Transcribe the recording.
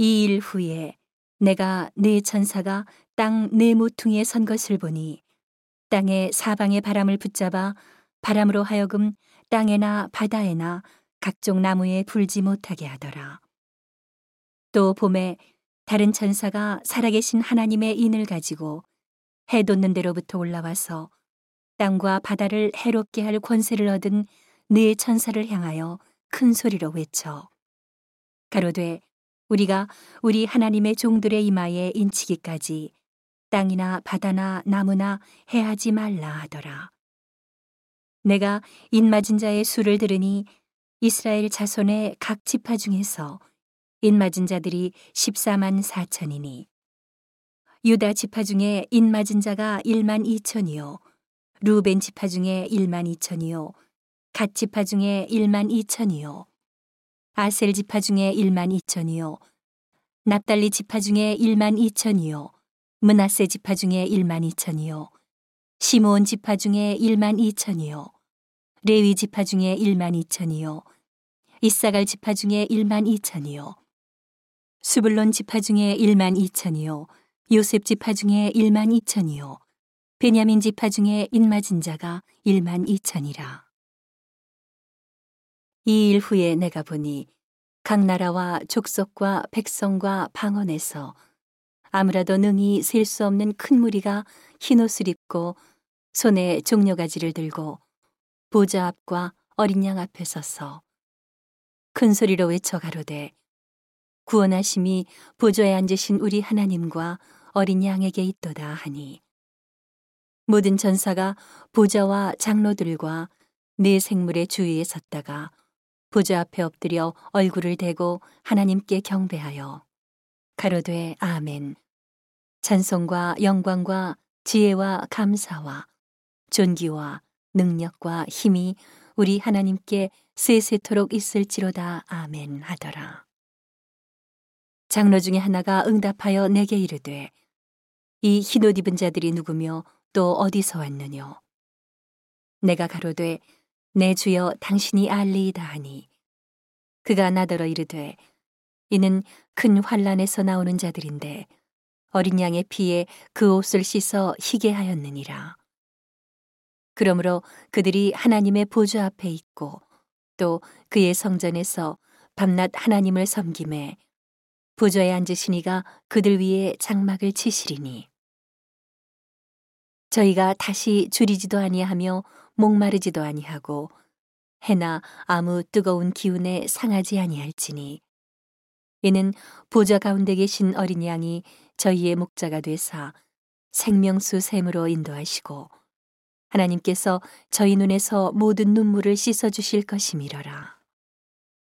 이 일 후에 내가 네 천사가 땅 네 모퉁이에 선 것을 보니 땅의 사방의 바람을 붙잡아 바람으로 하여금 땅에나 바다에나 각종 나무에 불지 못하게 하더라. 또 봄에 다른 천사가 살아계신 하나님의 인을 가지고 해 돋는 데로부터 올라와서 땅과 바다를 해롭게 할 권세를 얻은 네 천사를 향하여 큰 소리로 외쳐 가로되 우리가 우리 하나님의 종들의 이마에 인치기까지 땅이나 바다나 나무나 해하지 말라 하더라. 내가 인맞은 자의 수를 들으니 이스라엘 자손의 각 지파 중에서 인맞은 자들이 14만 4천이니 유다 지파 중에 인맞은 자가 1만 2천이요 루벤 지파 중에 1만 2천이요 갓 지파 중에 1만 2천이요 아셀 지파 중에 1만 2천이요. 납달리 지파 중에 1만 2천이요. 문하세 지파 중에 1만 2천이요. 시므온 지파 중에 1만 2천이요. 레위 지파 중에 1만 2천이요. 이사갈 지파 중에 1만 2천이요. 수블론 지파 중에 1만 2천이요. 요셉 지파 중에 1만 2천이요. 베냐민 지파 중에 인맞은 자가 1만 2천이라 이 일 후에 내가 보니 각 나라와 족속과 백성과 방언에서 아무라도 능히 셀 수 없는 큰 무리가 흰옷을 입고 손에 종려가지를 들고 보좌 앞과 어린 양 앞에 서서 큰 소리로 외쳐 가로되 구원하심이 보좌에 앉으신 우리 하나님과 어린 양에게 있도다 하니 모든 전사가 보좌와 장로들과 네 생물의 주위에 섰다가 보좌 앞에 엎드려 얼굴을 대고 하나님께 경배하여 가로되 아멘 찬송과 영광과 지혜와 감사와 존귀와 능력과 힘이 우리 하나님께 세세토록 있을지로다 아멘 하더라. 장로 중에 하나가 응답하여 내게 이르되 이 흰옷 입은 자들이 누구며 또 어디서 왔느뇨 내가 가로되 내 주여 당신이 알리이다 하니. 그가 나더러 이르되 이는 큰 환란에서 나오는 자들인데 어린 양의 피에 그 옷을 씻어 희게 하였느니라. 그러므로 그들이 하나님의 보좌 앞에 있고 또 그의 성전에서 밤낮 하나님을 섬김에 보좌에 앉으시니가 그들 위에 장막을 치시리니 저희가 다시 줄이지도 아니하며 목마르지도 아니하고 해나 아무 뜨거운 기운에 상하지 아니할지니 이는 보좌 가운데 계신 어린 양이 저희의 목자가 되사 생명수 샘으로 인도하시고 하나님께서 저희 눈에서 모든 눈물을 씻어 주실 것임이러라.